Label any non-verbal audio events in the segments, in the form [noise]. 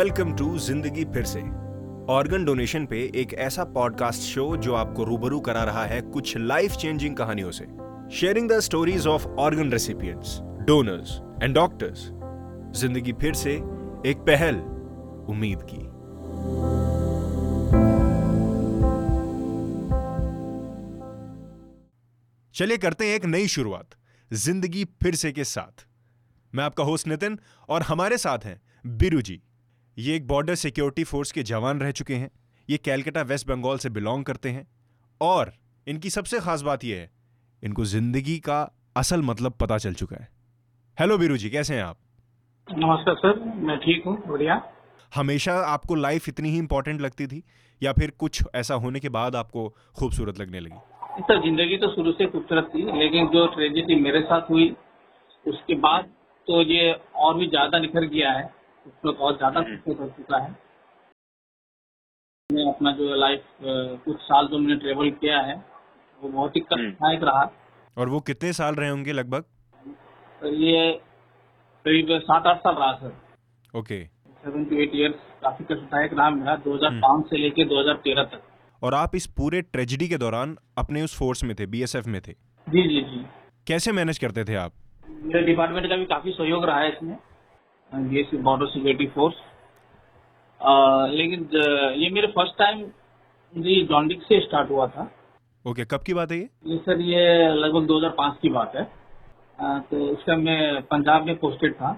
Welcome to ज़िंदगी फिर Se. Organ donation पे एक ऐसा पॉडकास्ट शो जो आपको रूबरू करा रहा है कुछ लाइफ चेंजिंग कहानियों से। Sharing the stories of organ recipients donors and doctors ज़िंदगी फिर से एक पहल, उम्मीद की। चलिए करते हैं एक नई शुरुआत, ज़िंदगी फिर से के साथ। मैं आपका होस्ट नितिन और हमारे साथ हैं बिरु जी। ये एक बॉर्डर सिक्योरिटी फोर्स के जवान रह चुके हैं। ये कैलकाटा वेस्ट बंगाल से बिलोंग करते हैं। और इनकी सबसे खास बात यह है इनको ज़िंदगी का असल मतलब पता चल चुका है। हेलो बीरू जी कैसे हैं आप? नमस्कार सर। मैं ठीक हूँ। बढ़िया। हमेशा आपको लाइफ इतनी ही इम्पोर्टेंट लगती थी या फिर कुछ ऐसा होने के बाद आपको खूबसूरत लगने लगी? सर ज़िंदगी तो शुरू से खूबसूरत थी लेकिन जो ट्रेजेडी मेरे साथ हुई उसके बाद तो ये और भी ज़्यादा निखर गया है। उसमें बहुत ज़्यादा सक्सेस हो चुका है। मैं अपना जो लाइफ कुछ साल जो मैंने ट्रेवल किया है वो बहुत ही कष्टदायक रहा। और वो कितने साल रहे होंगे लगभग? तो ये करीब सात आठ साल रहा sir. Okay. Seven to eight years काफ़ी कष्टदायक रहा मेरा 2005 से लेके 2013 तक। और आप इस पूरे ट्रेजिडी के दौरान अपने उस फोर्स में थे बीएसएफ में थे? जी जी जी। कैसे मैनेज करते थे आप? मेरे डिपार्टमेंट का भी काफ़ी सहयोग रहा है इसमें। बीएससी बॉर्डर सिक्योरिटी फोर्स लेकिन ये मेरे फ़र्स्ट टाइम जी जॉन्डिक से स्टार्ट हुआ था। ओके कब की बात है ये? ये सर ये लगभग 2005 की बात है। आ, तो उस टाइम मैं पंजाब में पोस्टेड था।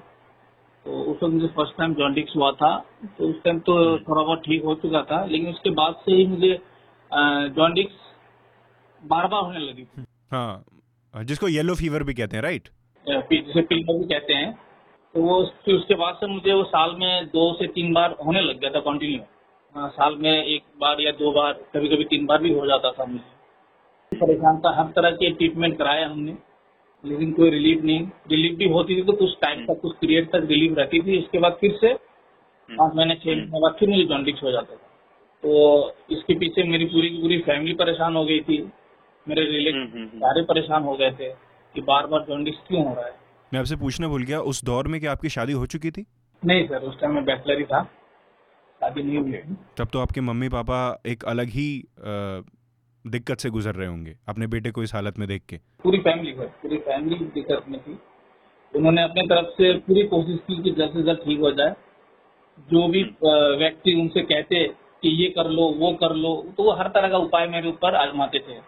तो उस वक्त मुझे फ़र्स्ट टाइम जॉन्डिक्स हुआ था। तो उस टाइम तो थोड़ा बहुत ठीक हो चुका था। लेकिन उसके बाद से ही मुझे जॉन्डिक्स बार बार होने लगी। थी हाँ जिसको येलो फीवर भी कहते हैं राइट जिसे पिल्मर भी कहते हैं। तो वो फिर उसके बाद से मुझे वो साल में दो से तीन बार होने लग गया था कंटिन्यू हाँ, साल में एक बार या दो बार कभी कभी तीन बार भी हो जाता था मुझे। परेशान था हर तरह के ट्रीटमेंट कराया हमने लेकिन कोई रिलीफ नहीं। रिलीफ भी होती थी तो कुछ टाइम तक कुछ पीरियड तक रिलीफ रहती थी। इसके बाद फिर से हम्म। पाँच महीने छह महीने बाद फिर मुझे जॉन्डिक्स हो जाता था। तो इसके पीछे मेरी पूरी की पूरी फैमिली परेशान हो गई थी। मेरे रिलेटिव हम्म, हम्म, सारे परेशान हो गए थे कि बार बार जॉन्डिक्स क्यों हो रहा है? मैं आपसे पूछना भूल गया उस दौर में क्या आपकी शादी हो चुकी थी? नहीं सर उस टाइम में बैचलर ही था। शादी नहीं हुई तब तो आपके मम्मी पापा एक अलग ही दिक्कत से गुजर रहे होंगे अपने बेटे को इस हालत में देख के। पूरी फैमिली सर पूरी फैमिली दिक्कत में थी। उन्होंने अपने तरफ़ से पूरी कोशिश की कि जल्द से जल्द ठीक हो जाए। जो भी व्यक्ति उनसे कहते कि ये कर लो वो कर लो तो वो हर तरह का उपाय मेरे ऊपर आजमाते थे।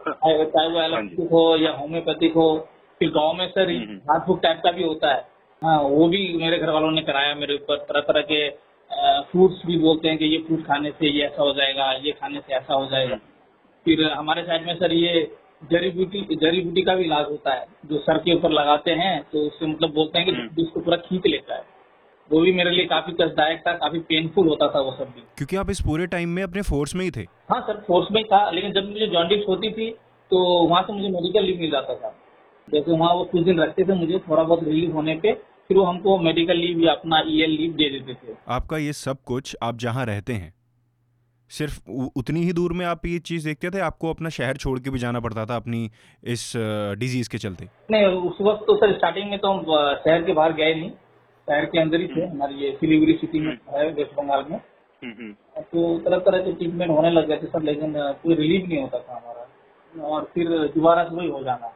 चाहे वो एलोपैथिक हाँ हो या होम्योपैथिक हो फिर गाँव में सर हाथ हम्म, हम्म। फूक टाइप का भी होता है। हाँ वो भी मेरे घर वालों ने कराया मेरे ऊपर। तरह तरह के फ्रूट्स भी बोलते हैं कि ये फ्रूट खाने से ये ऐसा हो जाएगा ये खाने से ऐसा हो जाएगा। हम्म। फिर हमारे साइड में सर ये जड़ी बूटी जड़ी बूटी का भी इलाज होता है। जो सर के ऊपर लगाते हैं तो उससे मतलब बोलते हैं कि उसको पूरा खींच लेता है। वो भी मेरे लिए काफ़ी कष्टदायक था काफ़ी पेनफुल होता था वो सब भी। क्योंकि आप इस पूरे टाइम में अपने फोर्स में ही थे। हाँ सर फोर्स में ही था लेकिन जब मुझे जॉन्डिस होती थी तो वहाँ से मुझे मेडिकल लीव मिल जाता था। जैसे वहाँ वो कुछ दिन रखते थे मुझे थोड़ा बहुत रिलीव होने पे फिर वो हमको मेडिकल लीव या अपना ई e लीव दे देते थे। आपका ये सब कुछ आप जहाँ रहते हैं सिर्फ़ उतनी ही दूर में आप ये चीज़ देखते थे? आपको अपना शहर छोड़ के भी जाना पड़ता था अपनी इस डिज़ीज़ के चलते? नहीं उस वक्त तो सर स्टार्टिंग में तो हम शहर के बाहर गए नहीं। शहर के अंदर ही थे हम्म। हमारी ये सिलीगुड़ी सिटी में हम्म। है वेस्ट बंगाल में। हम्म, तो तरह तरह के ट्रीटमेंट होने लग गए थे सर लेकिन कोई रिलीफ नहीं होता था हमारा। और फिर दोबारा से वही हो जाना।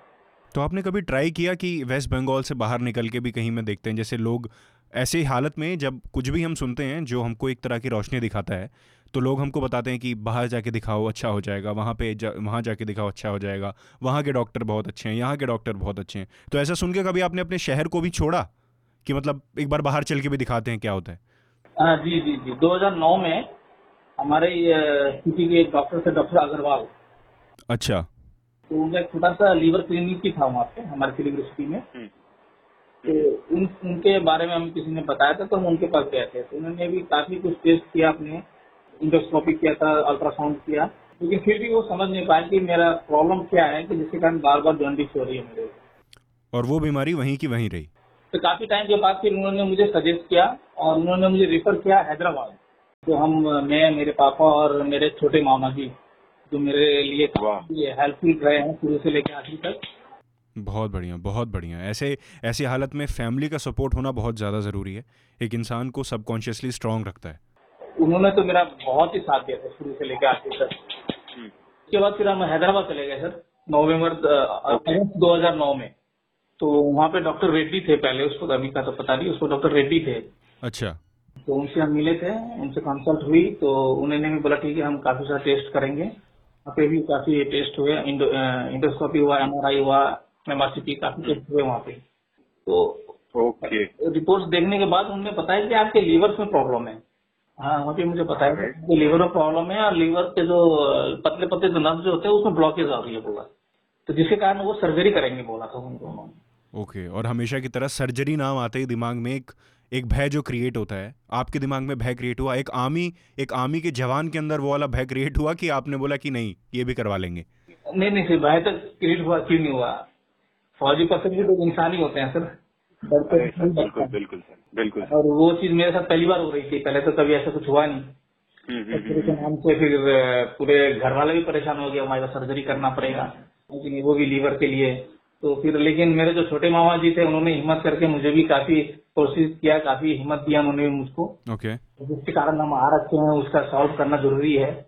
तो आपने कभी ट्राई किया कि वेस्ट बंगाल से बाहर निकल के भी कहीं में देखते हैं? जैसे लोग ऐसे ही हालत में जब कुछ भी हम सुनते हैं जो हमको एक तरह की रोशनी दिखाता है तो लोग हमको बताते हैं कि बाहर जाके दिखाओ अच्छा हो जाएगा वहाँ पे जा, वहाँ जाके दिखाओ अच्छा हो जाएगा वहाँ के डॉक्टर बहुत अच्छे हैं यहाँ के डॉक्टर बहुत अच्छे हैं। तो ऐसा सुन के कभी आपने अपने शहर को भी छोड़ा? कि मतलब एक बार बाहर चल के भी दिखाते हैं क्या होता है? आ, जी जी जी। 2009 में हमारे सिटी के डॉक्टर थे डॉक्टर अग्रवाल। अच्छा। तो उनका एक छोटा सा लीवर क्लिनिक भी था वहाँ पे हमारे सिलीगुड़ी सिटी में। हम्म। तो उन उनके बारे में हमें किसी ने बताया था तो हम उनके पास गए थे। तो उन्होंने भी काफ़ी कुछ टेस्ट किया अपने इंडोस्कोपी किया था अल्ट्रासाउंड किया। लेकिन फिर भी वो समझ नहीं पाया कि मेरा प्रॉब्लम क्या है कि जिसके कारण बार बार जॉन्डिस हो रही है मेरे। और वो बीमारी वहीं की वहीं रही? तो काफ़ी टाइम के बाद फिर उन्होंने मुझे सजेस्ट किया और उन्होंने मुझे रेफर किया हैदराबाद। तो हम मैं मेरे पापा और मेरे छोटे मामा जी जो मेरे लिए हेल्पफुल रहे हैं शुरू से लेकर आखिर तक। बहुत बढ़िया बहुत बढ़िया। ऐसे ऐसी हालत में फैमिली का सपोर्ट होना बहुत ज़्यादा ज़रूरी है। एक इंसान को सबकॉन्शियसली स्ट्रांग रखता है। उन्होंने तो मेरा बहुत ही साथ दिया था शुरू से लेकर आखिर तक। उसके बाद फिर हम हैदराबाद चले गए सर नवंबर अगस्त 2009 में। तो वहाँ पे डॉक्टर रेड्डी थे पहले उसको अभी का तो पता नहीं उसको डॉक्टर रेड्डी थे। अच्छा। तो उनसे हम मिले थे उनसे कंसल्ट हुई तो उन्होंने भी बोला ठीक है हम काफ़ी सारा टेस्ट करेंगे। वहाँ पे भी काफ़ी टेस्ट हुए इंडोस्कोपी हुआ एमआरआई हुआ एमआरसीपी काफ़ी टेस्ट हुए वहाँ पे। तो ओके। रिपोर्ट्स देखने के बाद उन्होंने बताया कि आपके लीवर में प्रॉब्लम है। हाँ वहाँ पे मुझे बताया कि लीवर में प्रॉब्लम है और लीवर के जो पतले पतले जो नर्व जो होते हैं उसमें ब्लॉकेज आ रही है बोला। तो जिसके कारण वो सर्जरी करेंगे बोला था उनको उन्होंने। ओके और हमेशा की तरह सर्जरी नाम आते ही दिमाग में एक एक भय जो क्रिएट होता है। आपके दिमाग में भय क्रिएट हुआ एक आर्मी एक आर्मी के जवान के अंदर वो वाला भय क्रिएट हुआ कि आपने बोला कि नहीं ये भी करवा लेंगे। नहीं नहीं सर भय तो क्रिएट हुआ क्यों नहीं हुआ? फौजी पर्सन भी तो इंसान ही होते हैं सर। बिल्कुल बिल्कुल सर बिल्कुल और वो चीज़ मेरे साथ पहली बार हो रही थी पहले तो कभी ऐसा कुछ हुआ नहीं। हम्म, हम्म, नाम से फिर पूरे घर वाले भी परेशान हो गया हमारे सर्जरी करना पड़ेगा। वो भी लीवर के लिए तो फिर लेकिन मेरे जो छोटे मामा जी थे उन्होंने हिम्मत करके मुझे भी काफ़ी कोशिश किया काफ़ी हिम्मत दिया उन्होंने मुझको। ओके। okay. जिसके कारण हम आ रखे हैं उसका सॉल्व करना ज़रूरी है।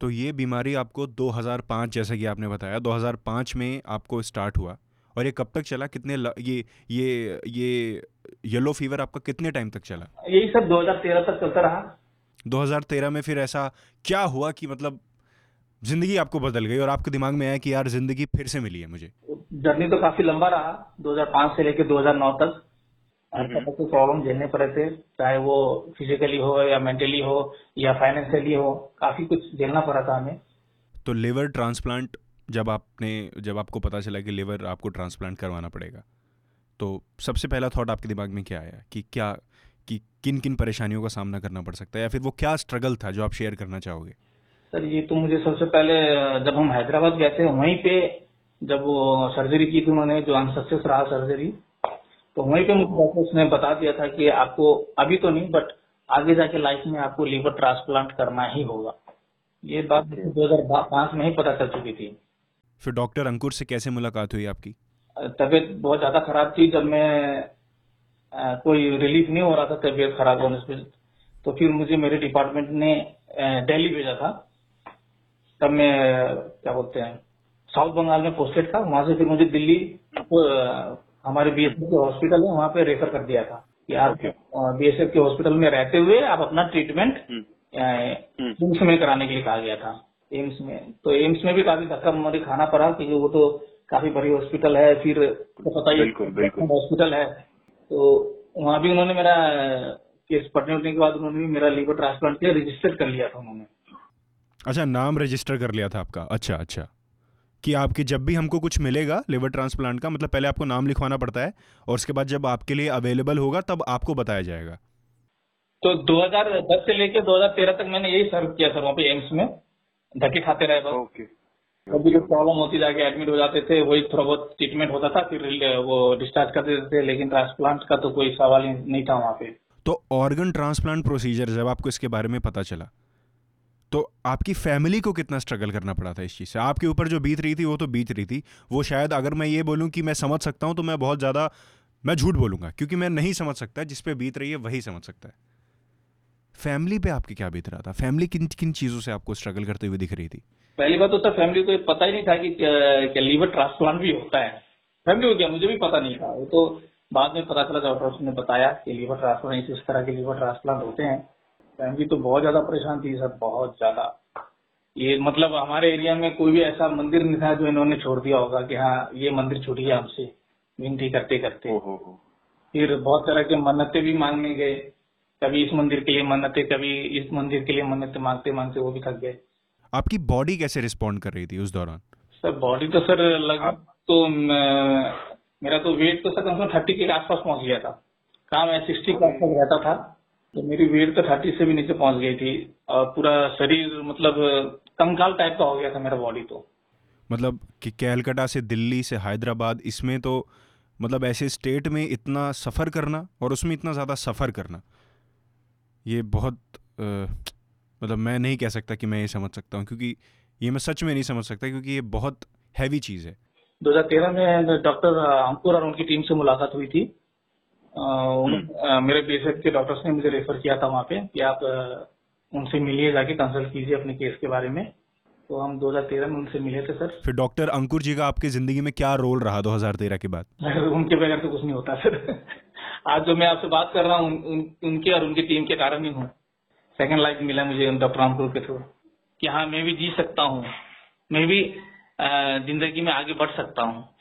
तो ये बीमारी आपको 2005 जैसा कि आपने बताया 2005 में आपको स्टार्ट हुआ। और ये कब तक चला? कितने ल, ये ये ये येलो फीवर आपका कितने टाइम तक चला? यही सब 2013 तक चलता रहा। 2013 में फिर ऐसा क्या हुआ कि मतलब ज़िंदगी आपको बदल गई और आपके दिमाग में आया कि यार ज़िंदगी फिर से मिली है मुझे? जर्नी तो काफ़ी लंबा रहा 2005 से लेकर 2009 तक। हर तरह के प्रॉब्लम झेलने पड़े थे चाहे वो फिजिकली हो या मेंटली हो या फाइनेंशियली हो काफ़ी कुछ झेलना पड़ा था हमें। तो लिवर ट्रांसप्लांट जब आपने जब आपको पता चला कि लिवर आपको ट्रांसप्लांट करवाना पड़ेगा तो सबसे पहला थॉट आपके दिमाग में क्या आया? कि क्या कि किन किन परेशानियों का सामना करना पड़ सकता है? या फिर वो क्या स्ट्रगल था जो आप शेयर करना चाहोगे? सर ये तो मुझे सबसे पहले जब हम हैदराबाद गए थे वहीं पे जब वो सर्जरी की थी उन्होंने जो अनसक्सेस रहा सर्जरी तो वहीं पे मुझे डॉक्टर्स ने बता दिया था कि आपको अभी तो नहीं बट आगे जाके लाइफ में आपको लीवर ट्रांसप्लांट करना ही होगा। ये बात दो हज़ार पाँच में ही पता चल चुकी थी। फिर डॉक्टर अंकुर से कैसे मुलाकात हुई आपकी? तबीयत बहुत ज़्यादा खराब थी। जब मैं अ, कोई रिलीफ नहीं हो रहा था तबीयत खराब होने से तो फिर मुझे मेरे डिपार्टमेंट ने दिल्ली भेजा था। तब मैं क्या बोलते हैं साउथ बंगाल में पोस्टेड था वहाँ से फिर मुझे दिल्ली हमारे बीएसएफ के हॉस्पिटल है वहाँ पे रेफर कर दिया था कि आप Okay. बीएसएफ के हॉस्पिटल में रहते हुए आप अपना ट्रीटमेंट हम्म, एम्स में कराने के लिए कहा गया था। एम्स में तो एम्स में भी काफ़ी धक्का मुक्की खाना पड़ा क्योंकि वो तो काफ़ी बड़ी हॉस्पिटल है फिर तो पता ही। हॉस्पिटल है। तो वहाँ भी उन्होंने मेरा केस पढ़ने उठने के बाद उन्होंने भी मेरा लीवर ट्रांसप्लांट किया रजिस्टर कर लिया था उन्होंने। अच्छा नाम रजिस्टर कर लिया था आपका। अच्छा अच्छा। कि आपके जब भी हमको कुछ मिलेगा लिवर ट्रांसप्लांट का मतलब पहले आपको नाम लिखवाना पड़ता है और उसके बाद जब आपके लिए अवेलेबल होगा तब आपको बताया जाएगा। तो 2010 से लेके 2013 तक मैंने यही सर्व किया सर वहाँ पे एम्स में। धक्के खाते रहे बस। ओके। कभी कोई प्रॉब्लम होती जाके एडमिट हो जाते थे वही थोड़ा बहुत ट्रीटमेंट होता था फिर वो डिस्चार्ज कर देते थे लेकिन ट्रांसप्लांट का तो कोई सवाल ही नहीं था वहाँ पे। तो ऑर्गन ट्रांसप्लांट प्रोसीजर जब आपको इसके बारे में पता चला तो आपकी फैमिली को कितना स्ट्रगल करना पड़ा था इस चीज़ से? आपके ऊपर जो बीत रही थी, वो तो बीत रही थी। वो शायद अगर मैं ये बोलूँ कि मैं समझ सकता हूँ तो मैं बहुत ज़्यादा, मैं झूठ बोलूँगा, क्योंकि मैं नहीं समझ सकता, जिस पे बीत रही है, वही समझ सकता है। फैमिली पे आपके क्या बीत रहा था? फैमिली किन किन चीज़ों से आपको स्ट्रगल करते हुए दिख रही थी? पहली बात तो सर फैमिली को पता ही नहीं था कि, क्या- लीवर ट्रांसप्लांट भी होता है। फैमिली को क्या, मुझे भी पता नहीं था। वो तो बाद में पता चला डॉक्टर्स ने बताया कि लीवर ट्रांसप्लांट इस तरह के लीवर ट्रांसप्लांट होते हैं। फैमिली तो बहुत ज़्यादा परेशान थी सर बहुत ज़्यादा। ये मतलब हमारे एरिया में कोई भी ऐसा मंदिर नहीं था जो इन्होंने छोड़ दिया होगा कि हाँ ये मंदिर छूटिए हमसे। विनती करते करते। ओहो हो। फिर बहुत तरह के मन्नतें भी मांगने गए। कभी इस मंदिर के लिए मन्नतें कभी इस मंदिर के लिए मन्नतें मांगते मांगते वो भी थक गए। आपकी बॉडी कैसे रिस्पॉन्ड कर रही थी उस दौरान? सर बॉडी तो सर लगभग तो मेरा तो वेट तो सर कम से कम थर्टी के आसपास पहुँच गया था। काम सिक्सटी के आसपास रहता था। तो मेरी वेट तो थर्टी से भी नीचे पहुँच गई थी। और पूरा शरीर मतलब कंकाल टाइप का हो गया था मेरा बॉडी तो। मतलब कि कैलकाटा से दिल्ली से हैदराबाद इसमें तो मतलब ऐसे स्टेट में इतना सफ़र करना और उसमें इतना ज़्यादा सफ़र करना ये बहुत अ, मतलब मैं नहीं कह सकता कि मैं ये समझ सकता हूँ क्योंकि ये मैं सच में नहीं समझ सकता क्योंकि ये बहुत हैवी चीज़ है। 2013 में डॉक्टर अंकुर और उनकी टीम से मुलाकात हुई थी। मेरे बीएसएफ के डॉक्टर्स ने मुझे रेफर किया था वहाँ पे कि आप उनसे मिलिए जाके कंसल्ट कीजिए अपने केस के बारे में। तो हम 2013 में उनसे मिले थे सर। फिर डॉक्टर अंकुर जी का आपकी ज़िंदगी में क्या रोल रहा 2013 के बाद? [laughs] उनके बगैर तो कुछ नहीं होता सर। [laughs] आज जो मैं आपसे बात कर रहा हूँ उन, उन, उनके और उनकी टीम के कारण ही हूँ। सेकंड लाइफ मिला मुझे डॉक्टर अंकुर के थ्रू। कि हाँ मैं भी जी सकता हूँ। मैं भी ज़िंदगी में आगे बढ़ सकता हूँ।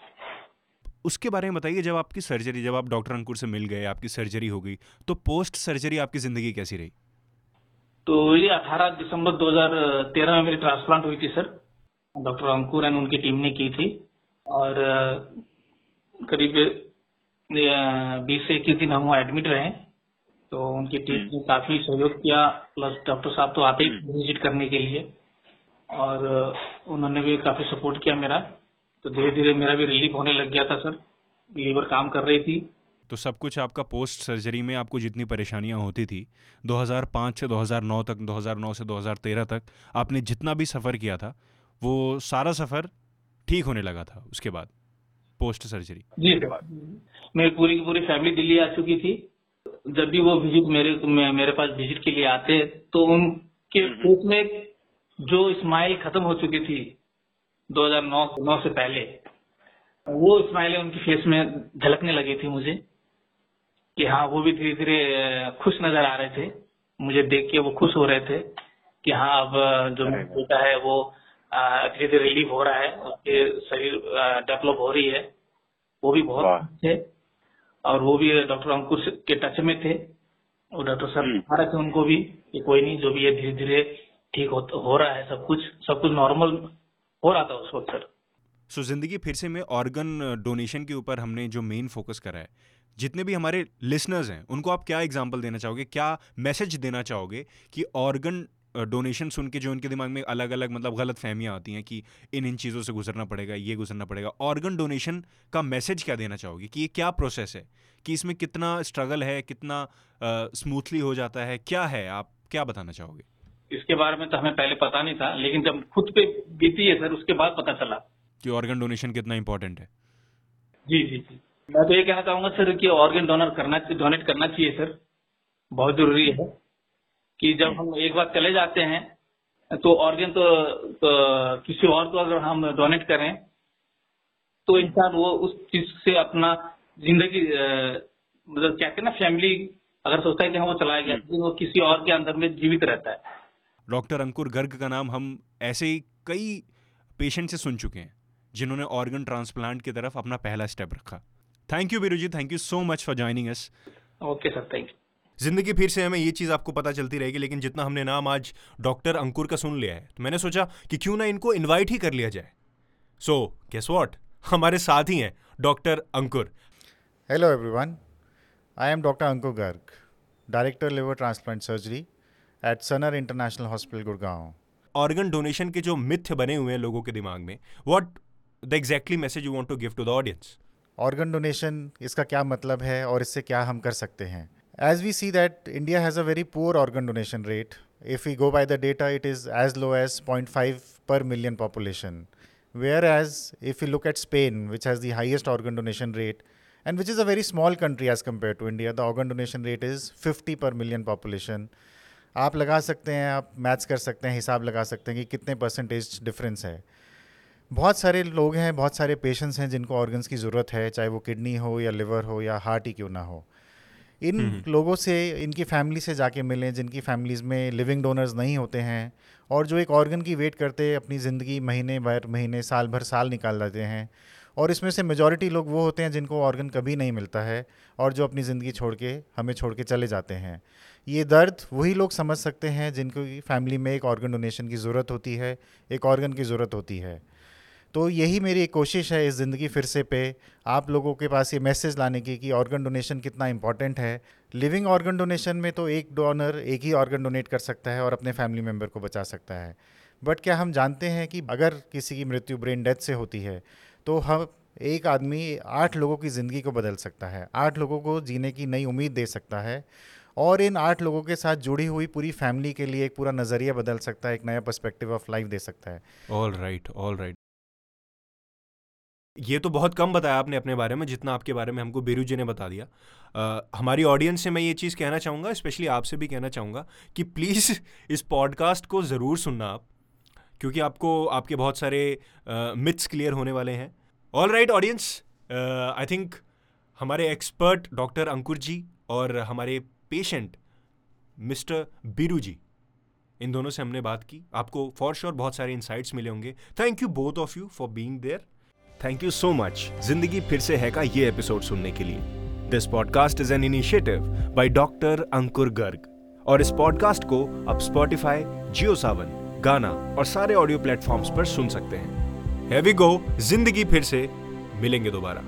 उसके बारे में बताइए जब आपकी सर्जरी जब आप डॉक्टर अंकुर से मिल गए आपकी सर्जरी हो गई तो पोस्ट सर्जरी आपकी ज़िंदगी कैसी रही? तो ये 18 दिसंबर 2013 में मेरी ट्रांसप्लांट हुई थी सर डॉक्टर अंकुर एंड उनकी टीम ने की थी। और करीब बीस से इक्कीस दिन हम वहाँ एडमिट रहे। तो उनकी टीम ने काफ़ी सहयोग किया प्लस डॉक्टर साहब तो आते ही विज़िट करने के लिए। और उन्होंने भी काफ़ी सपोर्ट किया मेरा। तो धीरे धीरे मेरा भी रिलीफ होने लग गया था सर लीवर काम कर रही थी। तो सब कुछ आपका पोस्ट सर्जरी में आपको जितनी परेशानियाँ होती थी 2005 से 2009 तक 2009 से 2013 तक आपने जितना भी सफ़र किया था वो सारा सफ़र ठीक होने लगा था उसके बाद पोस्ट सर्जरी जी सर मेरी पूरी की पूरी फैमिली दिल्ली आ चुकी थी। जब भी वो विज़िट मेरे मेरे पास विज़िट के लिए आते तो उनके फेस में जो स्माइल खत्म हो चुकी थी 2009 9 से पहले। वो स्माइल उनकी फेस में झलकने लगी थी मुझे कि हाँ वो भी धीरे धीरे खुश नज़र आ रहे थे। मुझे देख के वो खुश हो रहे थे कि हाँ अब जो बेटा है वो धीरे धीरे रिलीव हो रहा है उसके शरीर डेवलप हो रही है। वो भी बहुत थे और वो भी डॉक्टर अंकुर से- के टच में थे और डॉक्टर हम्म। बता रहे थे उनको भी कि कोई नहीं जो भी है धीरे धीरे ठीक हो, हो रहा है सब कुछ सब कुछ नॉर्मल हो रहा था उस वक्त, सर। सो ज़िंदगी फिर से में ऑर्गन डोनेशन के ऊपर हमने जो मेन फोकस करा है, जितने भी हमारे लिसनर्स हैं, उनको आप क्या एग्ज़ाम्पल देना चाहोगे, क्या मैसेज देना चाहोगे कि ऑर्गन डोनेशन सुन के जो उनके दिमाग में अलग अलग मतलब गलत फहमियाँ आती हैं कि इन इन चीज़ों से गुजरना पड़ेगा, ये गुजरना पड़ेगा ऑर्गन डोनेशन का मैसेज क्या देना चाहोगे कि ये क्या प्रोसेस है, कि इसमें कितना स्ट्रगल है, कितना स्मूथली हो जाता है, क्या है, आप क्या बताना चाहोगे? इसके बारे में तो हमें पहले पता नहीं था लेकिन जब खुद पे बीती है सर उसके बाद पता चला। कि ऑर्गन डोनेशन कितना इम्पोर्टेंट है। जी जी जी। मैं तो ये कहना चाहूँगा सर कि ऑर्गन डोनर करना डोनेट करना चाहिए सर। बहुत ज़रूरी है कि जब हम एक बार चले जाते हैं तो ऑर्गन तो, तो किसी और को अगर हम डोनेट करें तो इंसान वो उस चीज़ से अपना ज़िंदगी मतलब कहते हैं ना फैमिली अगर सोचता है कि हाँ वो चला गया लेकिन वो किसी और के अंदर में जीवित रहता है। डॉक्टर अंकुर गर्ग का नाम हम ऐसे ही कई पेशेंट से सुन चुके हैं जिन्होंने ऑर्गन ट्रांसप्लांट की तरफ़ अपना पहला स्टेप रखा। Thank you Biru ji thank you so much for joining us okay sir thank you ज़िंदगी फिर से हमें ये चीज़ आपको पता चलती रहेगी लेकिन जितना हमने नाम आज डॉक्टर अंकुर का सुन लिया है तो मैंने सोचा कि क्यों ना इनको इनवाइट ही कर लिया जाए। सो गेस व्हाट हमारे साथ ही हैं doctor Ankur. Hello everyone. I am doctor Ankur Garg director Liver transplant Surgery at Sanar international hospital Gurgaon organ donation के जो मिथ्य बने हुए हैं लोगों के दिमाग में what the exactly message you want to give to the audience organ donation इसका क्या मतलब है और इससे क्या हम कर सकते हैं? As we see that India has a very poor organ donation rate if you go by the data it is as low as point five per million population where as if you look at Spain which has the highest organ donation rate and which is a very small country as compare to India the organ donation rate is fifty per million population आप लगा सकते हैं आप maths कर सकते हैं हिसाब लगा सकते हैं कि कितने परसेंटेज डिफरेंस है। बहुत सारे लोग हैं बहुत सारे पेशेंट्स हैं जिनको ऑर्गन्स की ज़रूरत है चाहे वो किडनी हो या लिवर हो या हार्ट ही क्यों ना हो। इन लोगों से इनकी फैमिली से जाके मिलें जिनकी फैमिलीज़ में लिविंग डोनर्स नहीं होते हैं और जो एक ऑर्गन की वेट करते अपनी ज़िंदगी महीने भर महीने साल भर साल निकाल देते हैं और इसमें से मेजॉरिटी लोग वो होते हैं जिनको ऑर्गन कभी नहीं मिलता है और जो अपनी ज़िंदगी छोड़ के, हमें छोड़ के चले जाते हैं। ये दर्द वही लोग समझ सकते हैं जिनको फैमिली में एक ऑर्गन डोनेशन की ज़रूरत होती है, एक ऑर्गन की ज़रूरत होती है। तो यही मेरी एक कोशिश है इस ज़िंदगी फिर से पे, आप लोगों के पास ये मैसेज लाने की कि ऑर्गन डोनेशन कितना इंपॉर्टेंट है। लिविंग ऑर्गन डोनेशन में तो एक डोनर एक ही ऑर्गन डोनेट कर सकता है और अपने फैमिली मेंबर को बचा सकता है। बट क्या हम जानते हैं कि अगर किसी की मृत्यु ब्रेन डेथ से होती है तो हम एक आदमी आठ लोगों की ज़िंदगी को बदल सकता है आठ लोगों को जीने की नई उम्मीद दे सकता है और इन आठ लोगों के साथ जुड़ी हुई पूरी फैमिली के लिए एक पूरा नज़रिया बदल सकता है एक नया पर्सपेक्टिव ऑफ़ लाइफ दे सकता है। ऑल राइट ऑल राइट ये तो बहुत कम बताया आपने अपने बारे में जितना आपके बारे में हमको बीरू जी ने बता दिया। आ, हमारी ऑडियंस से मैं ये चीज़ कहना चाहूँगा स्पेशली आपसे भी कहना चाहूँगा कि प्लीज़ इस पॉडकास्ट को ज़रूर सुनना आप। क्योंकि आपको, आपके बहुत सारे मिथ्स क्लियर होने वाले हैं। All right audience I think हमारे एक्सपर्ट डॉक्टर अंकुर जी और हमारे पेशेंट मिस्टर बीरू जी, इन दोनों से हमने बात की। आपको फॉर श्योर बहुत सारे इंसाइट्स मिले होंगे। Thank you both of you for being there thank you so much ज़िंदगी फिर से है का ये एपिसोड सुनने के लिए। This podcast is an initiative by doctor Ankur Garg और इस पॉडकास्ट को अब स्पॉटिफाई जियो सावन गाना और सारे ऑडियो प्लेटफॉर्म्स पर सुन सकते हैं। हैवी गो ज़िंदगी फिर से। मिलेंगे दोबारा।